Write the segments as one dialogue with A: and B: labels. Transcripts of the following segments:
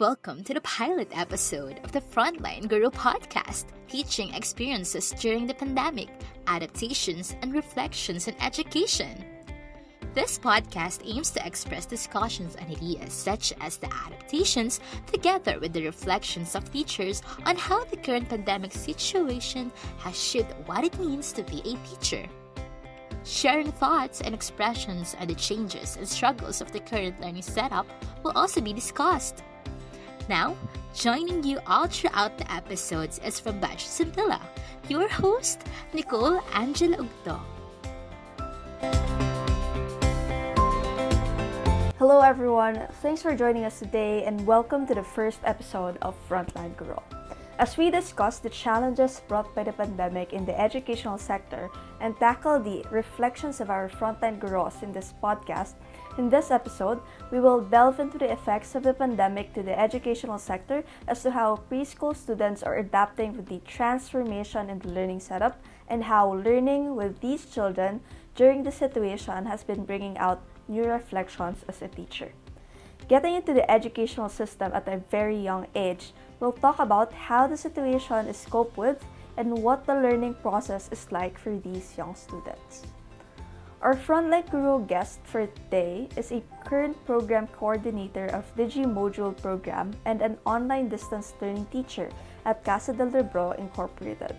A: Welcome to the pilot episode of the Frontline Guru podcast, teaching experiences during the pandemic, adaptations, and reflections on education. This podcast aims to express discussions and ideas such as the adaptations, together with the reflections of teachers on how the current pandemic situation has shaped what it means to be a teacher. Sharing thoughts and expressions on the changes and struggles of the current learning setup will also be discussed. Now, joining you all throughout the episodes is from Batch Sintilla, your host, Nicole Angela Ugto.
B: Hello everyone, thanks for joining us today and welcome to the first episode of Frontline Girl. As we discuss the challenges brought by the pandemic in the educational sector and tackle the reflections of our frontline girls in this podcast, in this episode, we will delve into the effects of the pandemic to the educational sector as to how preschool students are adapting with the transformation in the learning setup and how learning with these children during the situation has been bringing out new reflections as a teacher. Getting into the educational system at a very young age, we'll talk about how the situation is coped with and what the learning process is like for these young students. Our Frontline Guru guest for today is a current program coordinator of DigiModule program and an online distance learning teacher at Casa del Rebro Incorporated.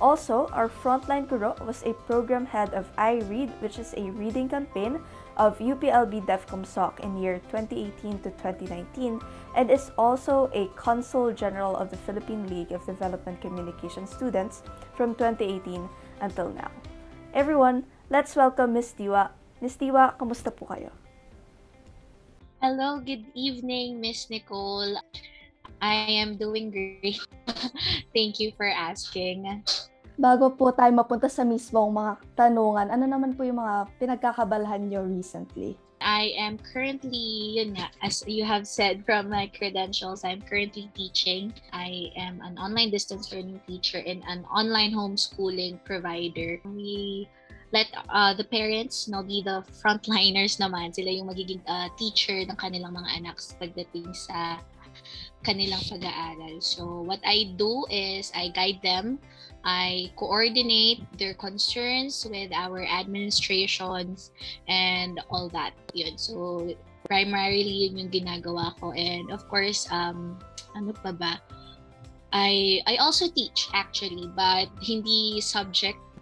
B: Also, our frontline guru was a program head of iRead, which is a reading campaign of UPLB DEFCOM SOC in year 2018 to 2019 and is also a Consul General of the Philippine League of Development Communication Students from 2018 until now. Everyone, let's welcome Ms. Diwa. Ms. Diwa, kamusta po kayo?
C: Hello, good evening, Miss Nicole. I am doing great. Thank you for asking.
B: Bago po tayo mapunta sa mismong mga tanungan, ano naman po yung mga pinagkakabalahan nyo recently?
C: I am currently, yun nga, as you have said from my credentials, I'm currently teaching. I am an online distance learning teacher and an online homeschooling provider. We let uh, the parents no be the frontliners naman sila yung magiging uh, teacher ng kanilang mga anak pagdating sa kanilang pag-aaral. So what I do is I guide them, I coordinate their concerns with our administrations and all that. Yun. So primarily yun yung ginagawa ko and of course um ano pa ba I I also teach actually but hindi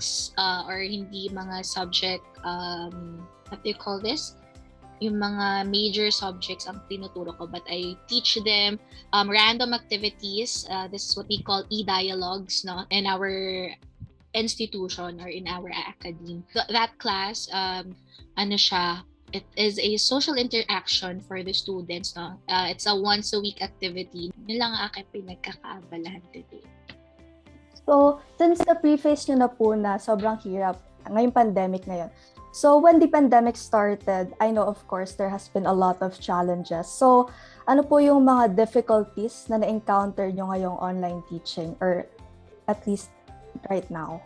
C: subjects uh, or hindi mga subject um what do you call this? Yung mga major subjects ang tinuturo ko but I teach them um, random activities uh, this is what we call e-dialogues no? In our institution or in our academy Th- that class um, ano siya it is a social interaction for the students no? Uh, it's a once a week activity. Yun lang ang aking pinagkakaabalahan today
B: So, since the preface nyo na po na sobrang hirap ngayong pandemic ngayon, So when the pandemic started, I know of course there has been a lot of challenges. So ano po yung mga difficulties na na-encounter nyo ngayong online teaching or at least right now?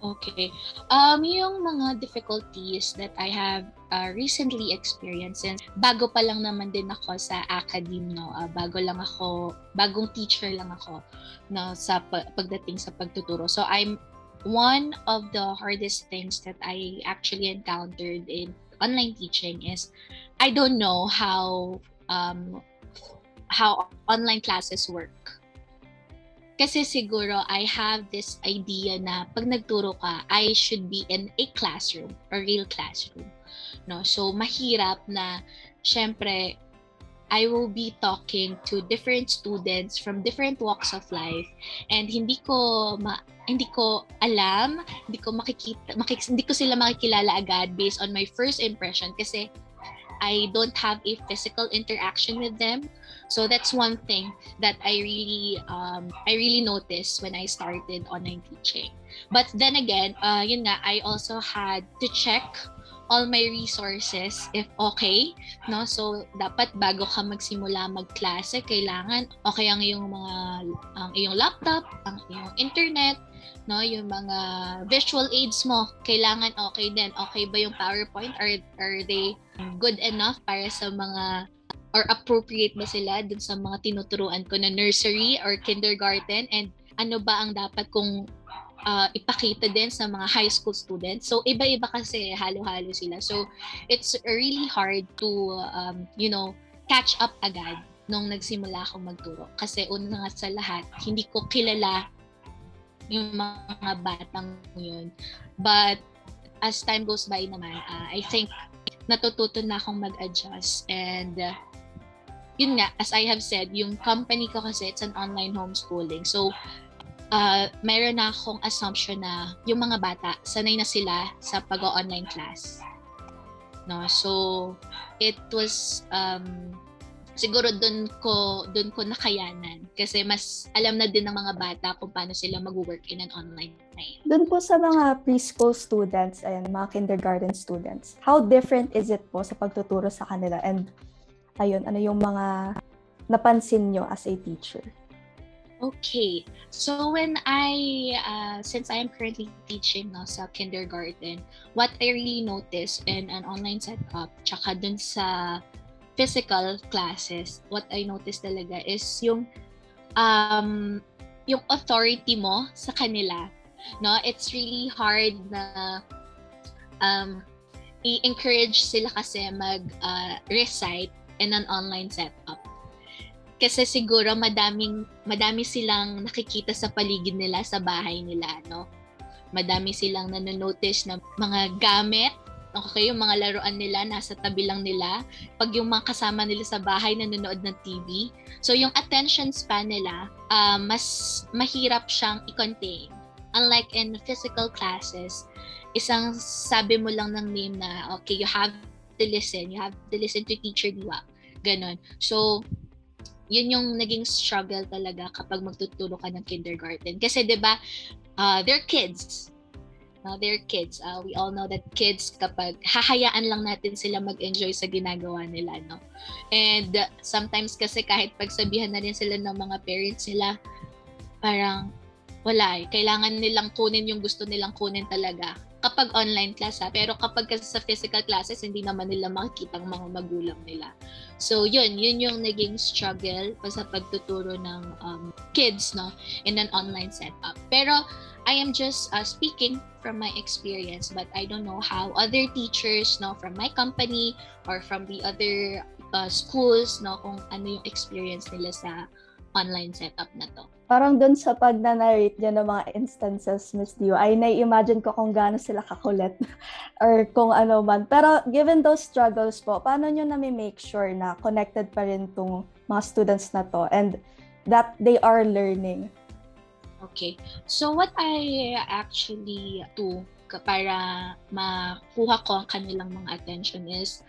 C: Okay. Um, yung mga difficulties that I have uh, recently experienced, and bago pa lang naman din ako sa academy, no? Uh, bago lang ako, bagong teacher lang ako, no? Sa pagdating sa pagtuturo. So, I'm one of the hardest things that I actually encountered in online teaching is I don't know how um, how online classes work. Kasi siguro I have this idea na pag nagturo ka, I should be in a classroom, a real classroom. No? So mahirap na syempre I will be talking to different students from different walks of life and hindi ko ma hindi ko alam, hindi ko makikita makik, hindi ko sila makikilala agad based on my first impression kasi I don't have a physical interaction with them. So that's one thing that I really um, I really noticed when I started online teaching. But then again, uh, yun nga, I also had to check all my resources if okay, no? So dapat bago ka magsimula magklase, kailangan okay ang iyong mga ang iyong laptop, ang iyong internet, no? Yung mga visual aids mo, kailangan okay din. Okay ba yung PowerPoint? Are are they good enough para sa mga or appropriate ba sila dun sa mga tinuturuan ko na nursery or kindergarten and ano ba ang dapat kong uh, ipakita din sa mga high school students. So iba-iba kasi halo-halo sila. So it's really hard to um, you know catch up agad nung nagsimula akong magturo. Kasi una nga sa lahat, hindi ko kilala yung mga batang yun. But as time goes by naman, uh, I think natututo na akong mag-adjust and uh, yun nga, as I have said, yung company ko kasi it's an online homeschooling. So, uh, mayroon na akong assumption na yung mga bata, sanay na sila sa pag-online class. No? So, it was um, siguro doon ko doon ko nakayanan kasi mas alam na din ng mga bata kung paano sila mag-work in an online time.
B: Doon po sa mga preschool students and mga kindergarten students, how different is it po sa pagtuturo sa kanila and ayun, ano yung mga napansin nyo as a teacher?
C: Okay. So when I, uh, since I am currently teaching no, sa kindergarten, what I really noticed in an online setup, tsaka dun sa physical classes, what I noticed talaga is yung um yung authority mo sa kanila. No, it's really hard na um i-encourage sila kasi mag uh, recite in an online setup. Kasi siguro madaming madami silang nakikita sa paligid nila sa bahay nila, no? Madami silang nanonotice na mga gamit Okay, yung mga laruan nila, nasa tabi lang nila. Pag yung mga kasama nila sa bahay, nanonood ng TV. So, yung attention span nila, uh, mas mahirap siyang i-contain. Unlike in physical classes, isang sabi mo lang ng name na, okay, you have to listen. You have to listen to teacher Diwa. Ganon. So, yun yung naging struggle talaga kapag magtuturo ka ng kindergarten. Kasi 'di ba, uh, they're kids no? They're kids. Uh, we all know that kids kapag hahayaan lang natin sila mag-enjoy sa ginagawa nila, no? And uh, sometimes kasi kahit pagsabihan na rin sila ng mga parents nila, parang wala eh. Kailangan nilang kunin yung gusto nilang kunin talaga kapag online class ha. Pero kapag kasi sa physical classes, hindi naman nila makikita ang mga magulang nila. So, yun. Yun yung naging struggle pa sa pagtuturo ng um, kids no, in an online setup. Pero, I am just uh, speaking from my experience, but I don't know how other teachers no, from my company or from the other uh, schools, no, kung ano yung experience nila sa online setup na to.
B: Parang dun sa pag-narrate niya ng mga instances, Miss Dio, ay nai-imagine ko kung gaano sila kakulit or kung ano man. Pero given those struggles po, paano nyo na-make sure na connected pa rin tong mga students na to and that they are learning?
C: Okay. So what I actually do para makuha ko ang kanilang mga attention is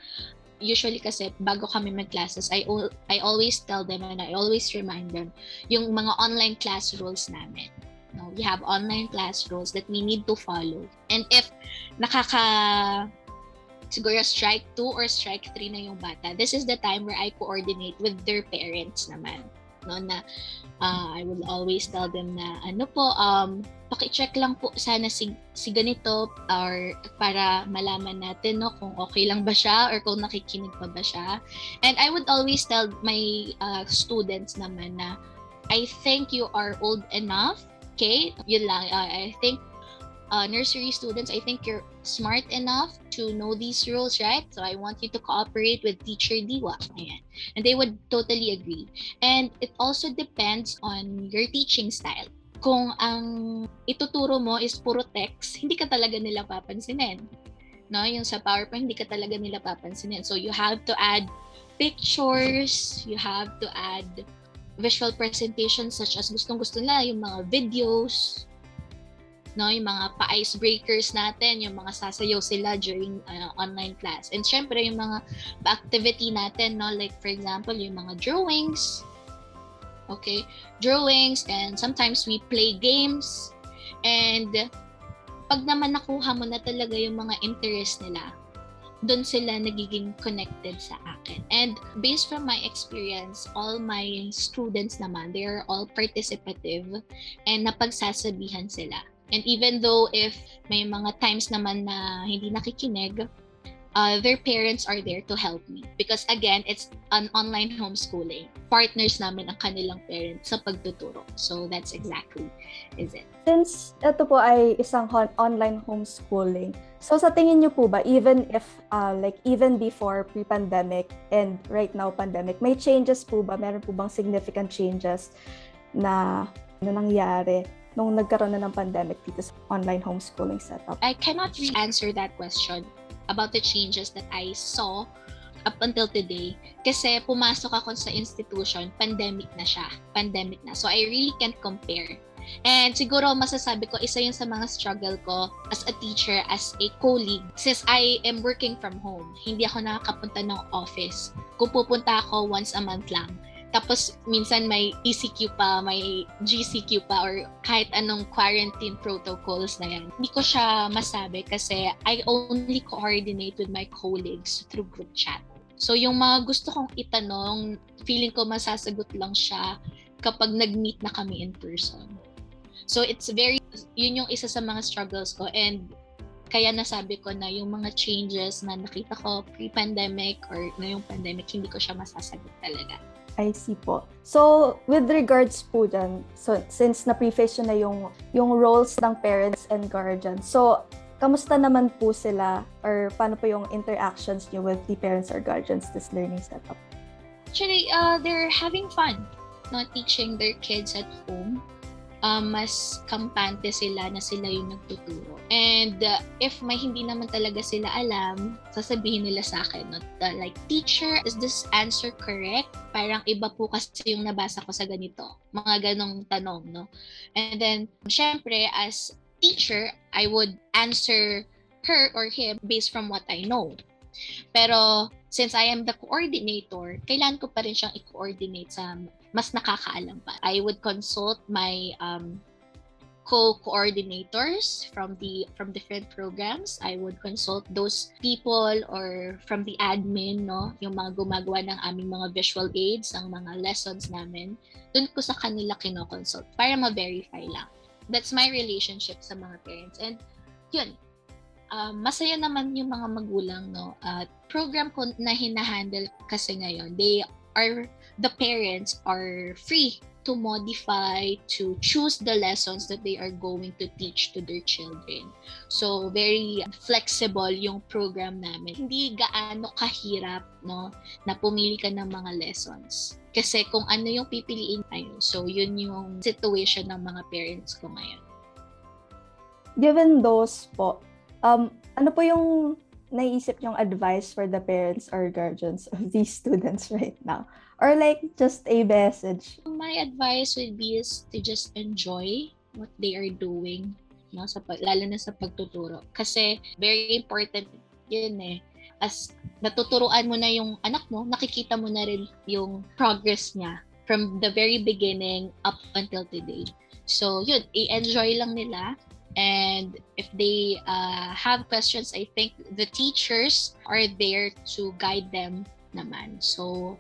C: usually kasi bago kami mag-classes, I, I always tell them and I always remind them yung mga online class rules namin. No, we have online class rules that we need to follow. And if nakaka siguro strike 2 or strike 3 na yung bata, this is the time where I coordinate with their parents naman. No, na uh, I will always tell them na ano po, um, paki-check lang po sana si, si ganito or para malaman natin no kung okay lang ba siya or kung nakikinig pa ba siya. And I would always tell my uh, students naman na I think you are old enough. Okay? Yun lang. Uh, I think uh, nursery students, I think you're smart enough to know these rules, right? So I want you to cooperate with teacher Diwa. Ayan. And they would totally agree. And it also depends on your teaching style kung ang ituturo mo is puro text, hindi ka talaga nila papansinin. No, yung sa PowerPoint hindi ka talaga nila papansinin. So you have to add pictures, you have to add visual presentations such as gustong-gusto nila yung mga videos, no, yung mga pa-icebreakers natin, yung mga sasayaw sila during uh, online class. And syempre yung mga activity natin, no, like for example, yung mga drawings, okay drawings and sometimes we play games and pag naman nakuha mo na talaga yung mga interest nila doon sila nagiging connected sa akin. And based from my experience, all my students naman, they are all participative and napagsasabihan sila. And even though if may mga times naman na hindi nakikinig, uh, their parents are there to help me. Because again, it's an online homeschooling. Partners namin ang kanilang parents sa pagtuturo. So that's exactly is it.
B: Since ito po ay isang online homeschooling, so sa tingin niyo po ba, even if, uh, like even before pre-pandemic and right now pandemic, may changes po ba? Meron po bang significant changes na, na nangyari nung nagkaroon na ng pandemic dito sa online homeschooling setup?
C: I cannot really answer that question about the changes that I saw up until today. Kasi pumasok ako sa institution, pandemic na siya. Pandemic na. So I really can't compare. And siguro masasabi ko, isa yun sa mga struggle ko as a teacher, as a colleague. Since I am working from home, hindi ako nakakapunta ng office. Kung pupunta ako once a month lang. Tapos minsan may ECQ pa, may GCQ pa, or kahit anong quarantine protocols na yan. Hindi ko siya masabi kasi I only coordinate with my colleagues through group chat. So yung mga gusto kong itanong, feeling ko masasagot lang siya kapag nag-meet na kami in person. So it's very, yun yung isa sa mga struggles ko and kaya nasabi ko na yung mga changes na nakita ko pre-pandemic or na yung pandemic, hindi ko siya masasagot talaga.
B: I see po. So, with regards po dyan, so, since na-preface na yung, yung roles ng parents and guardians, so, kamusta naman po sila or paano po yung interactions niyo with the parents or guardians this learning setup?
C: Actually, uh, they're having fun no, teaching their kids at home um, mas kampante sila na sila yung nagtuturo. And uh, if may hindi naman talaga sila alam, sasabihin nila sa akin, no, the, like, teacher, is this answer correct? Parang iba po kasi yung nabasa ko sa ganito. Mga ganong tanong, no? And then, syempre, as teacher, I would answer her or him based from what I know. Pero since I am the coordinator, kailan ko pa rin siyang i-coordinate sa mas nakakaalam pa. I would consult my um, co-coordinators from the from different programs. I would consult those people or from the admin, no, yung mga gumagawa ng aming mga visual aids, ang mga lessons namin. Doon ko sa kanila kino-consult para ma-verify lang. That's my relationship sa mga parents. And yun, uh, masaya naman yung mga magulang, no. At uh, program ko na hinahandle kasi ngayon, they are the parents are free to modify, to choose the lessons that they are going to teach to their children. So, very flexible yung program namin. Hindi gaano kahirap, no, na pumili ka ng mga lessons. Kasi kung ano yung pipiliin, ayun. So, yun yung situation ng mga parents ko ngayon.
B: Given those po, um, ano po yung naisip yung advice for the parents or guardians of these students right now? Or like just a message?
C: My advice would be is to just enjoy what they are doing, no? Sa, lalo na sa pagtuturo. Kasi very important yun eh. As natuturuan mo na yung anak mo, nakikita mo na rin yung progress niya from the very beginning up until today. So, yun, i-enjoy lang nila And if they uh, have questions, I think the teachers are there to guide them naman. So,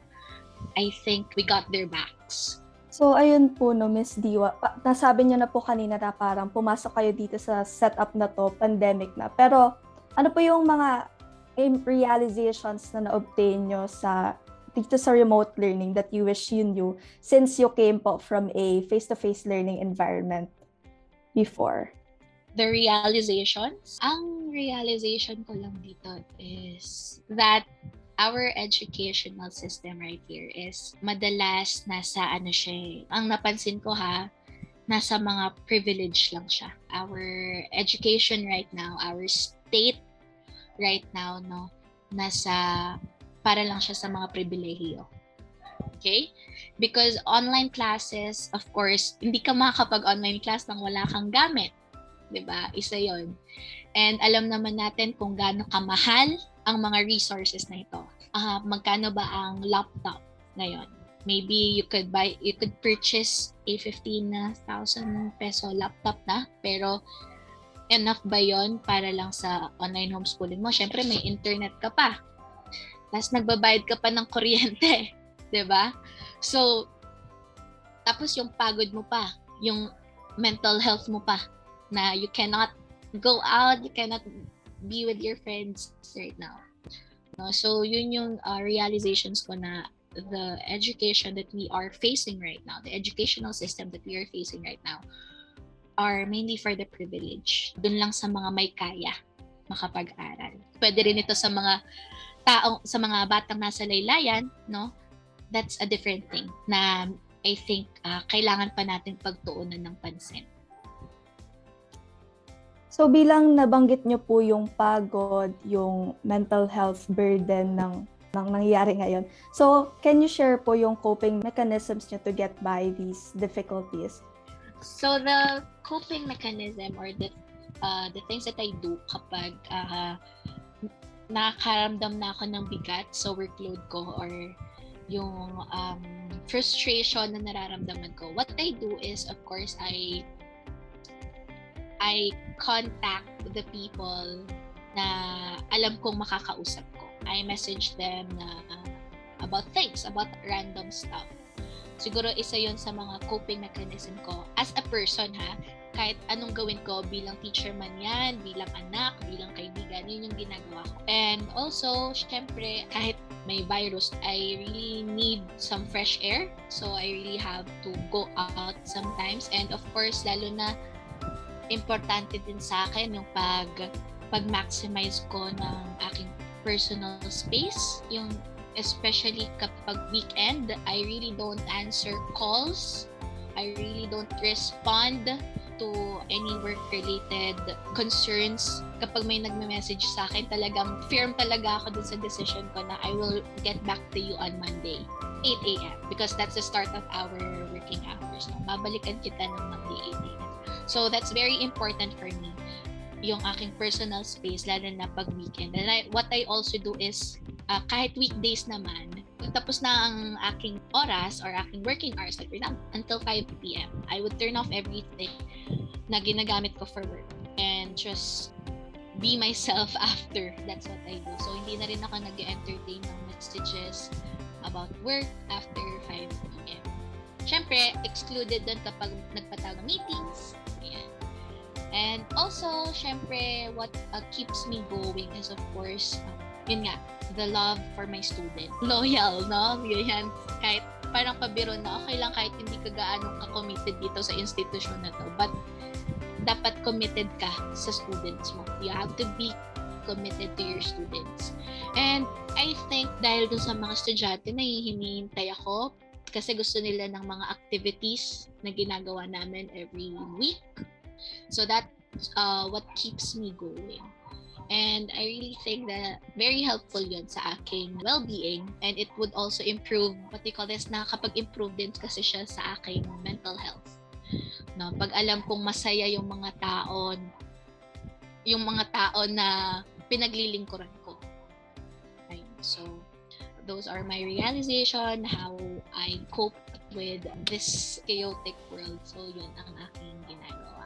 C: I think we got their backs.
B: So, ayun po, no, Miss Diwa. Nasabi niyo na po kanina na parang pumasok kayo dito sa setup na to, pandemic na. Pero, ano po yung mga realizations na na-obtain nyo sa dito sa remote learning that you wish you knew since you came po from a face-to-face learning environment before?
C: The realizations. Ang realization ko lang dito is that our educational system right here is madalas nasa ano siya eh. Ang napansin ko ha, nasa mga privilege lang siya. Our education right now, our state right now, no, nasa para lang siya sa mga pribilehiyo. Okay? Because online classes, of course, hindi ka makakapag-online class nang wala kang gamit. 'Di ba? Isa 'yon. And alam naman natin kung gaano kamahal ang mga resources na ito. Uh, magkano ba ang laptop ngayon? Maybe you could buy you could purchase a 15,000 peso laptop na, pero enough ba 'yon para lang sa online homeschooling mo? Syempre may internet ka pa. Tapos nagbabayad ka pa ng kuryente, 'di ba? So tapos yung pagod mo pa, yung mental health mo pa, na you cannot go out, you cannot be with your friends right now. No? So yun yung uh, realizations ko na the education that we are facing right now, the educational system that we are facing right now, are mainly for the privilege. Doon lang sa mga may kaya makapag-aral. Pwede rin ito sa mga taong sa mga batang nasa laylayan, no? That's a different thing na I think uh, kailangan pa natin pagtuunan ng pansin.
B: So bilang nabanggit niyo po yung pagod, yung mental health burden ng ng nangyayari ngayon. So, can you share po yung coping mechanisms niyo to get by these difficulties?
C: So, the coping mechanism or the uh, the things that I do kapag uh, nakakaramdam na ako ng bigat sa workload ko or yung um, frustration na nararamdaman ko, what I do is, of course, I I contact the people na alam kong makakausap ko. I message them na uh, about things, about random stuff. Siguro isa yon sa mga coping mechanism ko as a person ha. Kahit anong gawin ko bilang teacher man yan, bilang anak, bilang kaibigan, yun yung ginagawa ko. And also, syempre, kahit may virus, I really need some fresh air. So, I really have to go out sometimes. And of course, lalo na importante din sa akin yung pag pag-maximize ko ng aking personal space. Yung especially kapag weekend, I really don't answer calls. I really don't respond to any work-related concerns. Kapag may nagme-message sa akin, talagang firm talaga ako dun sa decision ko na I will get back to you on Monday. 8 a.m. because that's the start of our working hours. Babalikan kita ng Monday 8 a.m. So that's very important for me yung aking personal space lalo na pag weekend. And I, what I also do is uh, kahit weekdays naman, tapos na ang aking oras or aking working hours, like for example, until 5 p.m., I would turn off everything na ginagamit ko for work and just be myself after. That's what I do. So, hindi na rin ako nag-entertain ng messages about work after 5 p.m. Siyempre, excluded doon kapag nagpatawag meetings, And also, syempre, what uh, keeps me going is of course, uh, yun nga, the love for my student. Loyal, no? Yan, kahit parang pabiro na, okay lang kahit hindi ka gaano ka-committed dito sa institusyon na to. But, dapat committed ka sa students mo. You have to be committed to your students. And I think dahil dun sa mga estudyante na hinihintay ako kasi gusto nila ng mga activities na ginagawa namin every week So that's uh, what keeps me going. And I really think that very helpful yun sa aking well-being. And it would also improve, what they call this, nakakapag-improve din kasi siya sa aking mental health. No, pag alam kong masaya yung mga tao, yung mga tao na pinaglilingkuran ko. Ayun. So, those are my realization, how I cope with this chaotic world. So, yun ang aking ginagawa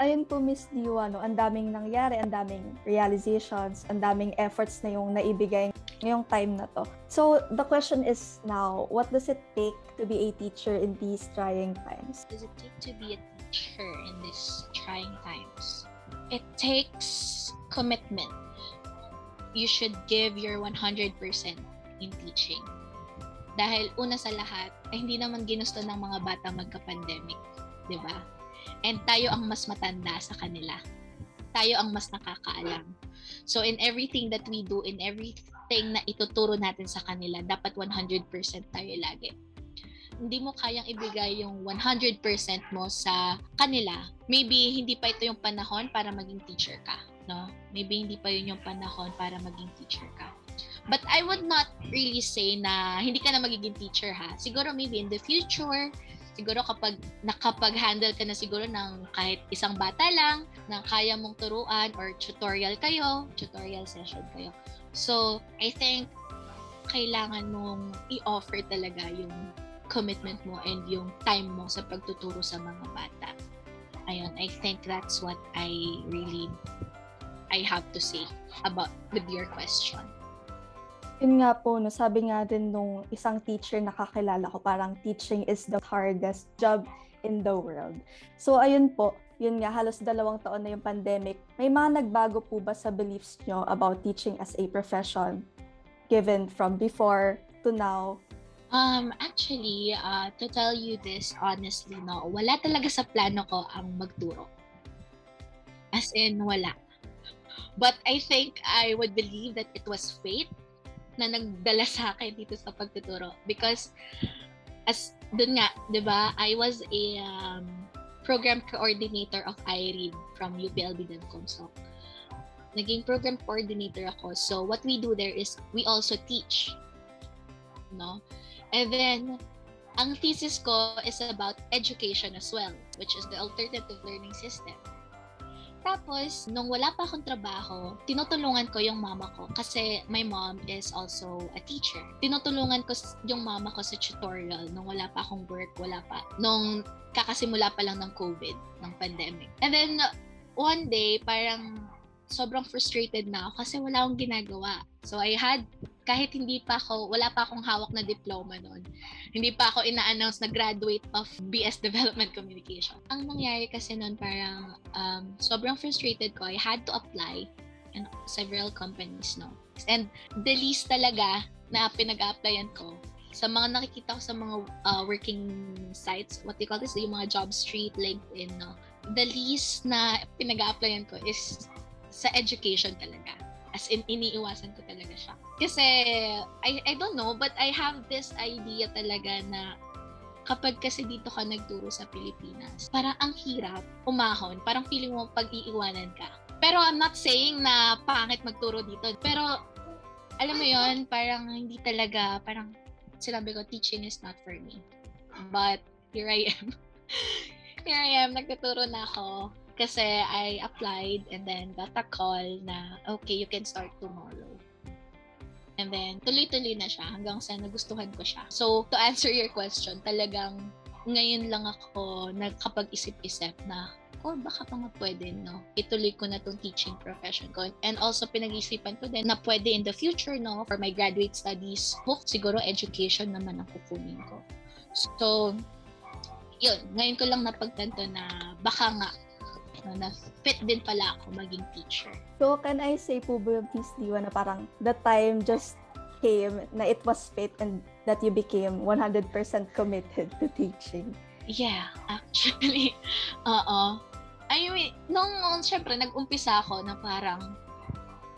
B: ayun po Miss Diwa, no, ang daming nangyari, ang daming realizations, ang daming efforts na yung naibigay ngayong time na to. So, the question is now, what does it take to be a teacher in these trying times?
C: Does it take to be a teacher in these trying times? It takes commitment. You should give your 100% in teaching. Dahil una sa lahat, ay hindi naman ginusto ng mga bata magka-pandemic. 'di ba? And tayo ang mas matanda sa kanila. Tayo ang mas nakakaalam. So in everything that we do, in everything na ituturo natin sa kanila, dapat 100% tayo lagi. Hindi mo kayang ibigay yung 100% mo sa kanila. Maybe hindi pa ito yung panahon para maging teacher ka, no? Maybe hindi pa yun yung panahon para maging teacher ka. But I would not really say na hindi ka na magiging teacher ha. Siguro maybe in the future, siguro kapag nakapag-handle ka na siguro ng kahit isang bata lang na kaya mong turuan or tutorial kayo, tutorial session kayo. So, I think kailangan mong i-offer talaga yung commitment mo and yung time mo sa pagtuturo sa mga bata. Ayun, I think that's what I really I have to say about with your question.
B: Yun nga po, no, sabi nga din nung isang teacher na kakilala ko, parang teaching is the hardest job in the world. So, ayun po, yun nga, halos dalawang taon na yung pandemic, may mga nagbago po ba sa beliefs nyo about teaching as a profession given from before to now?
C: Um, actually, uh, to tell you this honestly, no, wala talaga sa plano ko ang magturo. As in, wala. But I think I would believe that it was fate na nagdala sa akin dito sa pagtuturo. Because, as, dun nga, di ba, I was a um, program coordinator of IREAD from UPLB Devcom. So, naging program coordinator ako. So, what we do there is we also teach. No? And then, ang thesis ko is about education as well, which is the alternative learning system. Tapos, nung wala pa akong trabaho, tinutulungan ko yung mama ko kasi my mom is also a teacher. Tinutulungan ko yung mama ko sa tutorial nung wala pa akong work, wala pa. Nung kakasimula pa lang ng COVID, ng pandemic. And then, one day, parang sobrang frustrated na ako kasi wala akong ginagawa. So, I had kahit hindi pa ako, wala pa akong hawak na diploma noon. Hindi pa ako ina-announce na graduate of BS Development Communication. Ang nangyari kasi noon parang um, sobrang frustrated ko. I had to apply in several companies, no? And the least talaga na pinag-applyan ko sa mga nakikita ko sa mga uh, working sites, what you call this, yung mga job street, LinkedIn, no? The least na pinag-applyan ko is sa education talaga As in, iniiwasan ko talaga siya. Kasi, I, I don't know, but I have this idea talaga na kapag kasi dito ka nagturo sa Pilipinas, parang ang hirap umahon. Parang feeling mo pag-iiwanan ka. Pero I'm not saying na pangit magturo dito. Pero, alam mo yon parang hindi talaga, parang sinabi ko, teaching is not for me. But, here I am. here I am, nagtuturo na ako kasi I applied and then got a call na, okay, you can start tomorrow. And then, tuloy-tuloy na siya hanggang sa nagustuhan ko siya. So, to answer your question, talagang ngayon lang ako nagkapag-isip-isip na, oh, baka pa nga pwede, no? Ituloy ko na tong teaching profession ko. And also, pinag-isipan ko din na pwede in the future, no? For my graduate studies, hope siguro education naman ang kukunin ko. So, yun, ngayon ko lang napagtanto na baka nga na fit din pala ako maging teacher.
B: So, can I say po ba Miss Diwa na parang the time just came na it was fate and that you became 100% committed to teaching?
C: Yeah, actually. Oo. I mean, nung syempre nag-umpisa ako na parang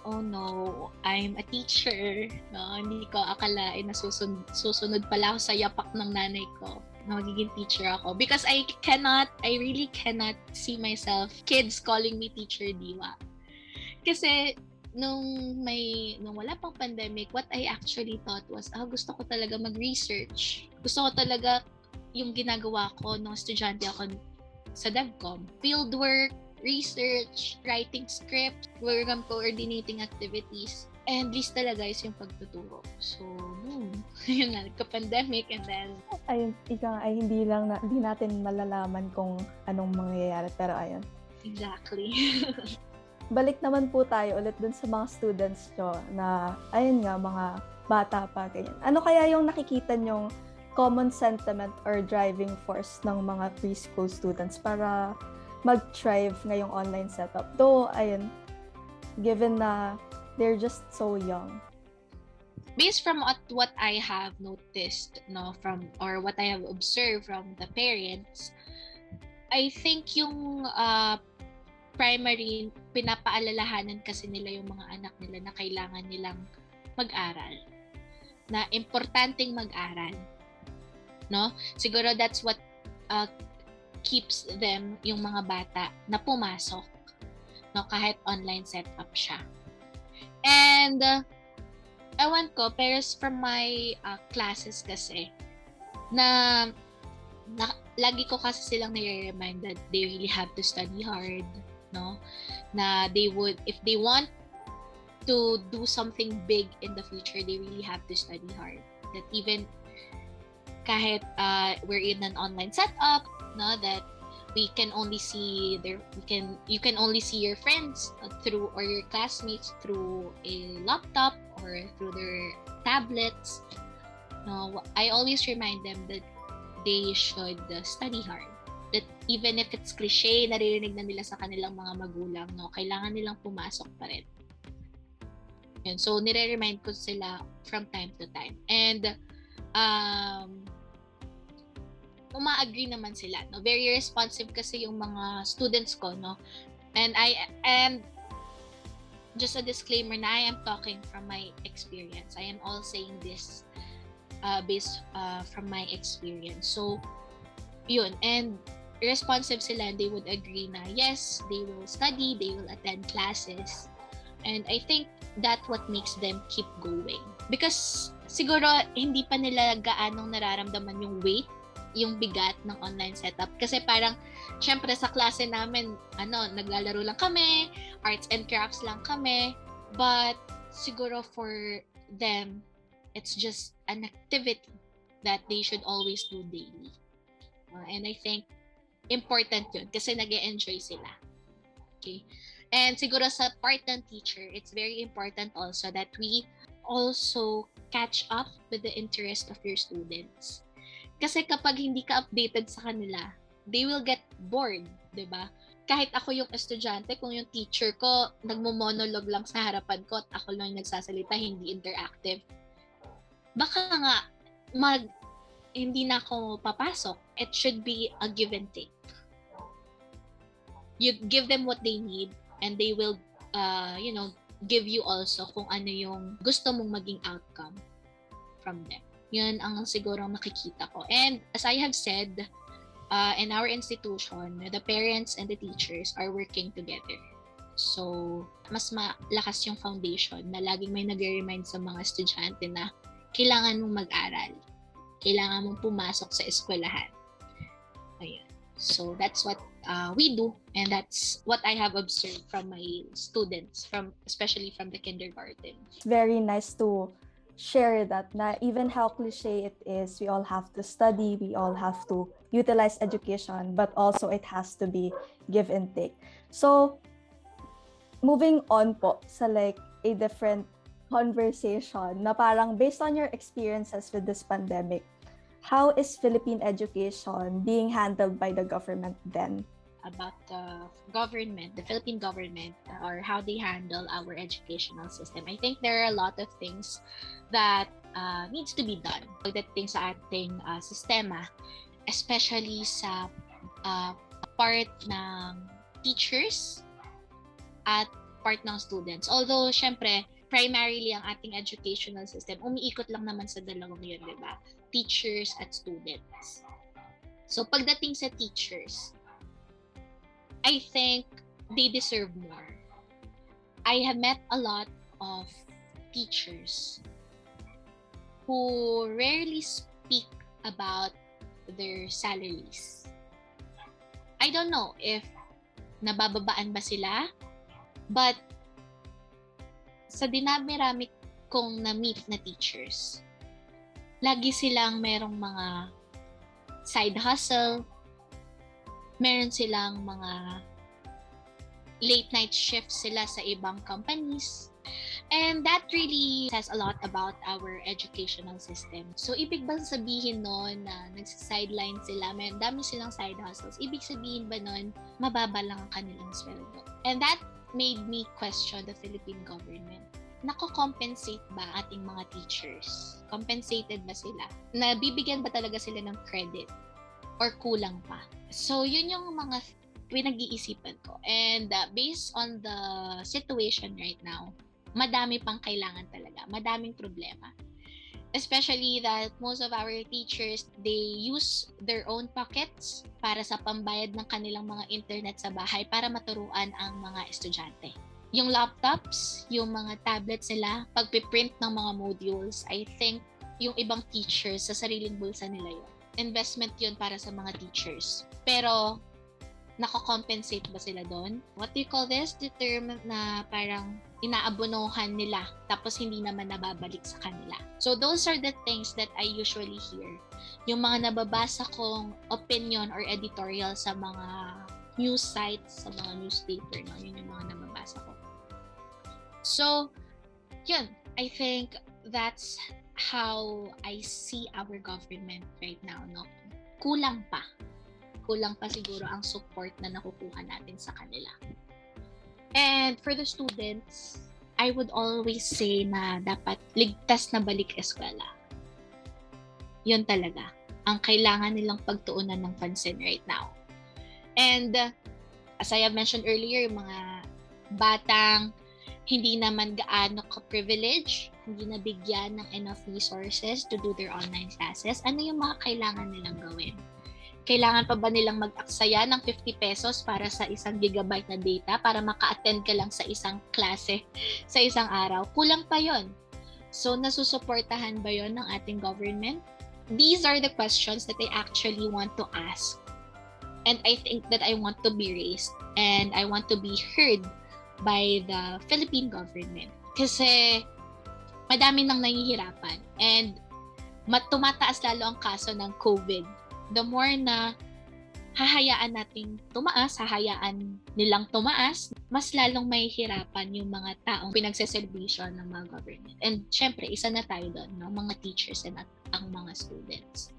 C: oh no, I'm a teacher. No, hindi ko akalain na susunod, susunod pala ako sa yapak ng nanay ko na magiging teacher ako. Because I cannot, I really cannot see myself, kids calling me teacher diwa. Kasi, nung may, nung wala pang pandemic, what I actually thought was, ah, gusto ko talaga mag-research. Gusto ko talaga yung ginagawa ko nung estudyante ako sa DevCom. Fieldwork, research, writing script, program coordinating activities. And least talaga is yung pagtuturo. So, boom. Yun na, nagka-pandemic and then...
B: Ayun, ika ay hindi lang na, hindi natin malalaman kung anong mangyayari. Pero ayun.
C: Exactly.
B: Balik naman po tayo ulit dun sa mga students nyo na, ayun nga, mga bata pa, ganyan. Ano kaya yung nakikita nyong common sentiment or driving force ng mga preschool students para mag-thrive ngayong online setup? Though, ayun, given na they're just so young.
C: Based from what, what I have noticed, no, from or what I have observed from the parents, I think yung uh, primary pinapaalalahanan kasi nila yung mga anak nila na kailangan nilang mag-aral. Na importanteng mag-aral. No? Siguro that's what uh, keeps them, yung mga bata, na pumasok. No? Kahit online setup siya. And, uh, ewan ko, pero from my uh, classes kasi, na, na lagi ko kasi silang nire-remind that they really have to study hard, no? Na they would, if they want to do something big in the future, they really have to study hard. That even kahit uh, we're in an online setup, no, that we can only see their we can you can only see your friends through or your classmates through a laptop or through their tablets no i always remind them that they should study hard that even if it's cliche, naririnig na nila sa kanilang mga magulang, no, kailangan nilang pumasok pa rin. Yun. So, nire-remind ko sila from time to time. And, um, uma-agree naman sila, no? Very responsive kasi yung mga students ko, no? And I, and just a disclaimer na I am talking from my experience. I am all saying this uh, based uh, from my experience. So, yun. And responsive sila, they would agree na yes, they will study, they will attend classes. And I think that what makes them keep going. Because siguro hindi pa nila gaanong nararamdaman yung weight, yung bigat ng online setup. Kasi parang, syempre sa klase namin, ano, naglalaro lang kami, arts and crafts lang kami. But siguro for them, it's just an activity that they should always do daily. Uh, and I think important yun kasi nag enjoy sila. Okay? And siguro sa part ng teacher, it's very important also that we also catch up with the interest of your students. Kasi kapag hindi ka updated sa kanila, they will get bored, 'di ba? Kahit ako yung estudyante, kung yung teacher ko nagmo-monologue lang sa harapan ko at ako lang nagsasalita, hindi interactive. Baka nga mag hindi na ako papasok. It should be a give and take you give them what they need and they will uh, you know give you also kung ano yung gusto mong maging outcome from them. Yun ang siguro makikita ko. And as I have said, uh, in our institution, the parents and the teachers are working together. So, mas malakas yung foundation na laging may nag-remind sa mga estudyante na kailangan mong mag-aral. Kailangan mong pumasok sa eskwelahan. Ayun. So, that's what uh, we do and that's what i have observed from my students from especially from the kindergarten
B: very nice to share that na even how cliche it is we all have to study we all have to utilize education but also it has to be give and take so moving on po sa like a different conversation na parang based on your experiences with this pandemic how is Philippine education being handled by the government then?
C: About the government, the Philippine government, or how they handle our educational system. I think there are a lot of things that uh, needs to be done pagdating sa ating uh, sistema, especially sa uh, part ng teachers at part ng students. Although, syempre, primarily ang ating educational system, umiikot lang naman sa dalawang yun, di ba? Teachers at students. So, pagdating sa teachers, I think they deserve more. I have met a lot of teachers who rarely speak about their salaries. I don't know if nabababaan ba sila, but sa dinami-rami kong na-meet na teachers, lagi silang merong mga side hustle, meron silang mga late night shifts sila sa ibang companies. And that really says a lot about our educational system. So, ibig ba sabihin nun na nagsa-sideline sila, may dami silang side hustles, ibig sabihin ba nun, mababa lang ang kanilang sweldo? And that made me question the Philippine government. Nako-compensate ba ating mga teachers? Compensated ba sila? Nabibigyan ba talaga sila ng credit? Or kulang pa. So, yun yung mga pinag-iisipan ko. And uh, based on the situation right now, madami pang kailangan talaga. Madaming problema. Especially that most of our teachers, they use their own pockets para sa pambayad ng kanilang mga internet sa bahay para maturuan ang mga estudyante. Yung laptops, yung mga tablets nila, pagpiprint ng mga modules, I think yung ibang teachers sa sariling bulsa nila yun investment yun para sa mga teachers. Pero, nako-compensate ba sila doon? What do you call this? The term na parang inaabonohan nila tapos hindi naman nababalik sa kanila. So those are the things that I usually hear. Yung mga nababasa kong opinion or editorial sa mga news sites, sa mga newspaper, no? yun yung mga nababasa ko. So, yun. I think that's how I see our government right now, no? Kulang pa. kulang pa siguro ang support na nakukuha natin sa kanila. And for the students, I would always say na dapat ligtas na balik eskwela. Yun talaga ang kailangan nilang pagtuunan ng pansin right now. And uh, as I have mentioned earlier, yung mga batang hindi naman gaano ka-privilege, hindi nabigyan ng enough resources to do their online classes, ano yung mga kailangan nilang gawin? Kailangan pa ba nilang mag-aksaya ng 50 pesos para sa isang gigabyte na data para maka-attend ka lang sa isang klase sa isang araw? Kulang pa yon. So, nasusuportahan ba yon ng ating government? These are the questions that I actually want to ask. And I think that I want to be raised and I want to be heard by the Philippine government. Kasi madami nang nahihirapan and tumataas lalo ang kaso ng COVID the more na hahayaan nating tumaas, hahayaan nilang tumaas, mas lalong may hirapan yung mga taong pinagseservisyon ng mga government. And syempre, isa na tayo doon, no? mga teachers and at ang mga students.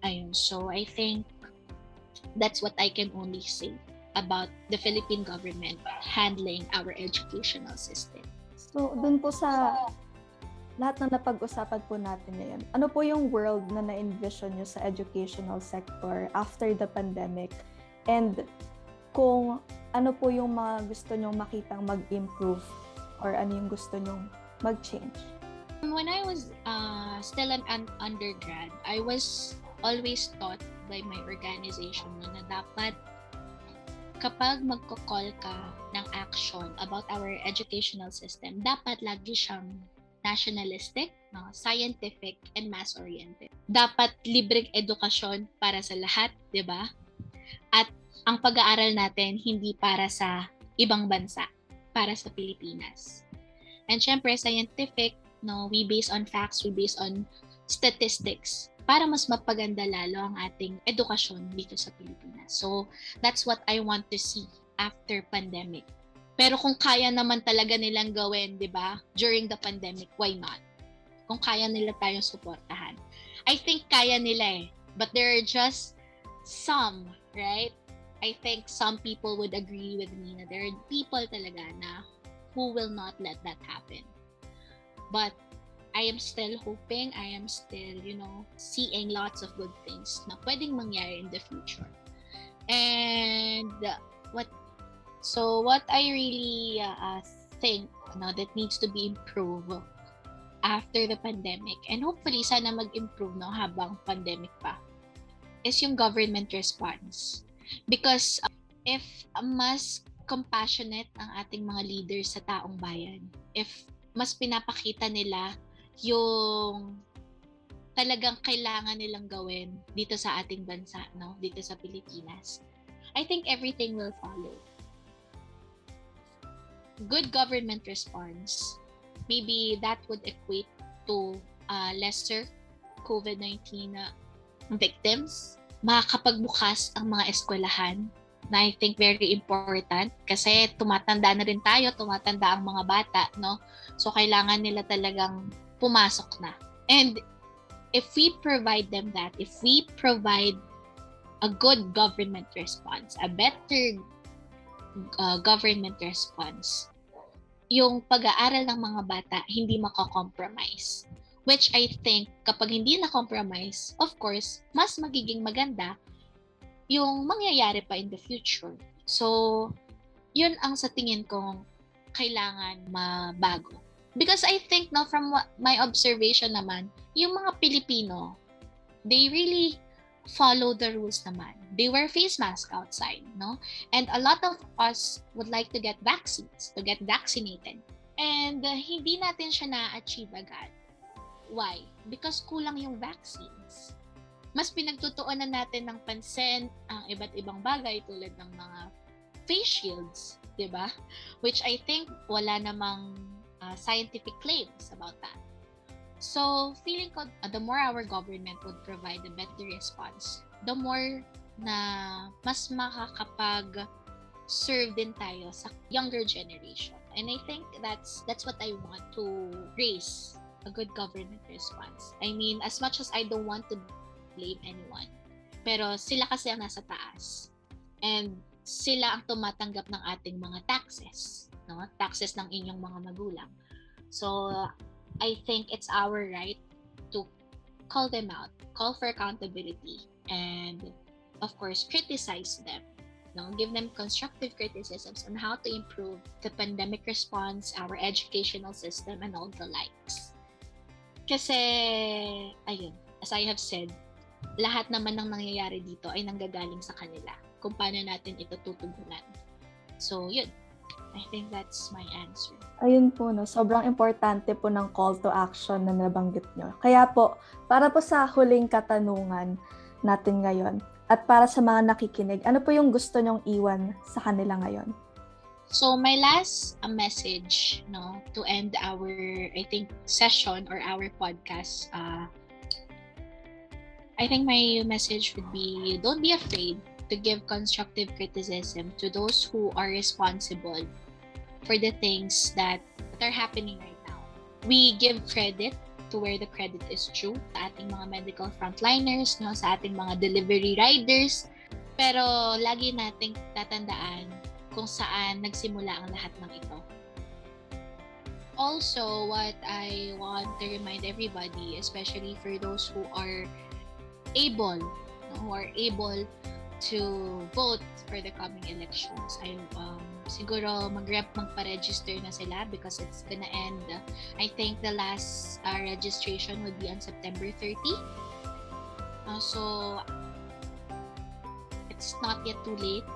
C: Ayun, so I think that's what I can only say about the Philippine government handling our educational system.
B: So, dun po sa lahat na napag-usapan po natin ngayon, ano po yung world na na-envision nyo sa educational sector after the pandemic? And kung ano po yung mga gusto nyong makitang mag-improve or ano yung gusto nyong mag-change?
C: When I was uh, still an, an undergrad, I was always taught by my organization na dapat kapag magko-call ka ng action about our educational system, dapat lagi siyang nationalistic, no, scientific, and mass-oriented. Dapat libreng edukasyon para sa lahat, di ba? At ang pag-aaral natin hindi para sa ibang bansa, para sa Pilipinas. And syempre, scientific, no, we base on facts, we base on statistics para mas mapaganda lalo ang ating edukasyon dito sa Pilipinas. So, that's what I want to see after pandemic pero kung kaya naman talaga nilang gawin, 'di ba? During the pandemic, why not? Kung kaya nila tayong suportahan. I think kaya nila eh. But there are just some, right? I think some people would agree with me na there are people talaga na who will not let that happen. But I am still hoping, I am still, you know, seeing lots of good things na pwedeng mangyari in the future. And what So what I really uh, think no, that needs to be improved after the pandemic and hopefully sana mag-improve no habang pandemic pa is yung government response. Because uh, if mas compassionate ang ating mga leaders sa taong bayan, if mas pinapakita nila yung talagang kailangan nilang gawin dito sa ating bansa, no? Dito sa Pilipinas. I think everything will follow good government response, maybe that would equate to uh, lesser COVID-19 uh, victims. Makakapagbukas ang mga eskwelahan na I think very important kasi tumatanda na rin tayo, tumatanda ang mga bata, no? So, kailangan nila talagang pumasok na. And if we provide them that, if we provide a good government response, a better uh, government response, yung pag-aaral ng mga bata hindi mako-compromise. Which I think, kapag hindi na-compromise, of course, mas magiging maganda yung mangyayari pa in the future. So, yun ang sa tingin kong kailangan mabago. Because I think, no, from what, my observation naman, yung mga Pilipino, they really follow the rules naman. They wear face mask outside, no? And a lot of us would like to get vaccines, to get vaccinated. And uh, hindi natin siya na-achieve agad. Why? Because kulang yung vaccines. Mas pinagtutuunan natin ng pansin ang iba't ibang bagay tulad ng mga face shields, di ba? Which I think wala namang uh, scientific claims about that. So, feeling ko, uh, the more our government would provide a better response, the more na mas makakapag serve din tayo sa younger generation. And I think that's that's what I want to raise a good government response. I mean, as much as I don't want to blame anyone, Pero sila kasi ang nasa taas. And sila ang tumatanggap ng ating mga taxes, no? Taxes ng inyong mga magulang. So, I think it's our right to call them out, call for accountability, and of course, criticize them. No? Give them constructive criticisms on how to improve the pandemic response, our educational system, and all the likes. Kasi, ayun, as I have said, lahat naman ng nangyayari dito ay nanggagaling sa kanila kung paano natin ito tutugunan. So, yun. I think that's my answer.
B: Ayun po, no, sobrang importante po ng call to action na nabanggit nyo. Kaya po, para po sa huling katanungan natin ngayon, at para sa mga nakikinig, ano po yung gusto nyong iwan sa kanila ngayon?
C: So my last uh, message, no, to end our I think session or our podcast, uh, I think my message would be: don't be afraid to give constructive criticism to those who are responsible for the things that, are happening right now. We give credit to where the credit is due sa ating mga medical frontliners, no, sa ating mga delivery riders. Pero lagi nating tatandaan kung saan nagsimula ang lahat ng ito. Also, what I want to remind everybody, especially for those who are able, who are able to vote for the coming elections. Ay, um, siguro mag-rep magpa-register na sila because it's gonna end. I think the last uh, registration would be on September 30. Uh, so, it's not yet too late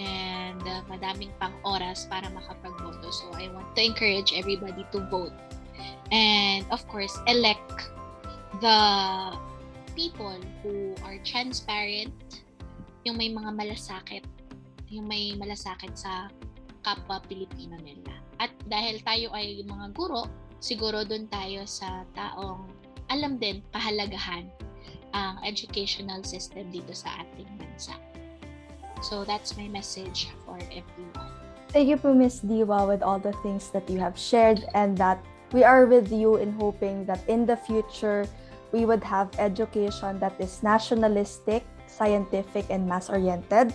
C: and uh, madaming pang oras para makapagboto. So, I want to encourage everybody to vote. And, of course, elect the people who are transparent, yung may mga malasakit, yung may malasakit sa kapwa Pilipino nila. At dahil tayo ay mga guro, siguro doon tayo sa taong alam din pahalagahan ang educational system dito sa ating bansa. So that's my message for everyone.
B: Thank you po, Miss Diwa, with all the things that you have shared and that we are with you in hoping that in the future, we would have education that is nationalistic, scientific, and mass-oriented,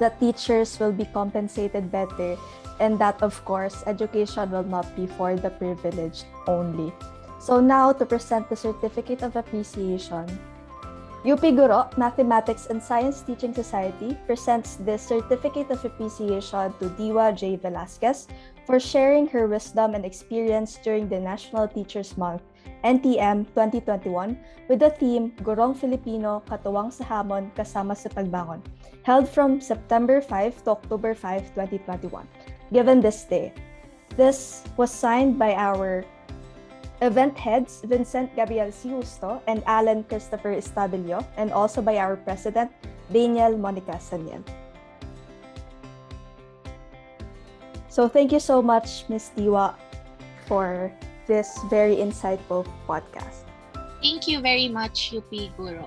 B: that teachers will be compensated better, and that, of course, education will not be for the privileged only. So now, to present the Certificate of Appreciation, UP Guro Mathematics and Science Teaching Society presents this Certificate of Appreciation to Diwa J. Velasquez for sharing her wisdom and experience during the National Teachers Month NTM 2021 with the theme Gorong Filipino, Katuwang sa Hamon, Kasama sa Pagbangon, held from September 5 to October 5, 2021, given this day. This was signed by our event heads Vincent Gabriel Siusto and Alan Christopher Estabilio, and also by our president, Daniel Monica Saniel. So thank you so much, Ms. Diwa, for this very insightful podcast.
C: Thank you very much, UP Guru.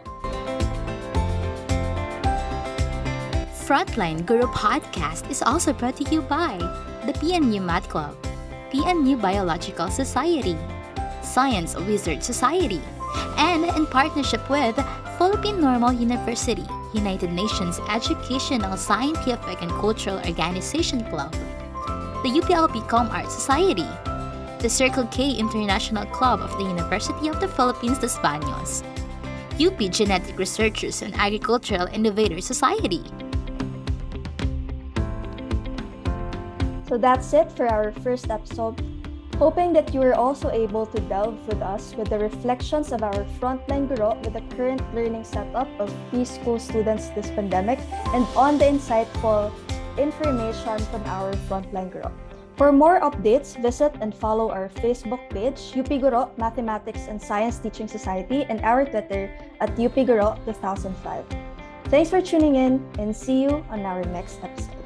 A: Frontline Guru Podcast is also brought to you by the PNU Math Club, PNU Biological Society, Science Wizard Society, and in partnership with Philippine Normal University, United Nations Educational, Scientific, and Cultural Organization Club, the UPLB Com Art Society, the Circle K International Club of the University of the Philippines Los Baños, UP Genetic Researchers and Agricultural Innovators Society.
B: So that's it for our first episode. Hoping that you were also able to delve with us with the reflections of our frontline guro with the current learning setup of preschool students this pandemic and on the insightful information from our frontline guro. For more updates, visit and follow our Facebook page, UP Guro Mathematics and Science Teaching Society, and our Twitter at UP Guro 2005. Thanks for tuning in and see you on our next episode.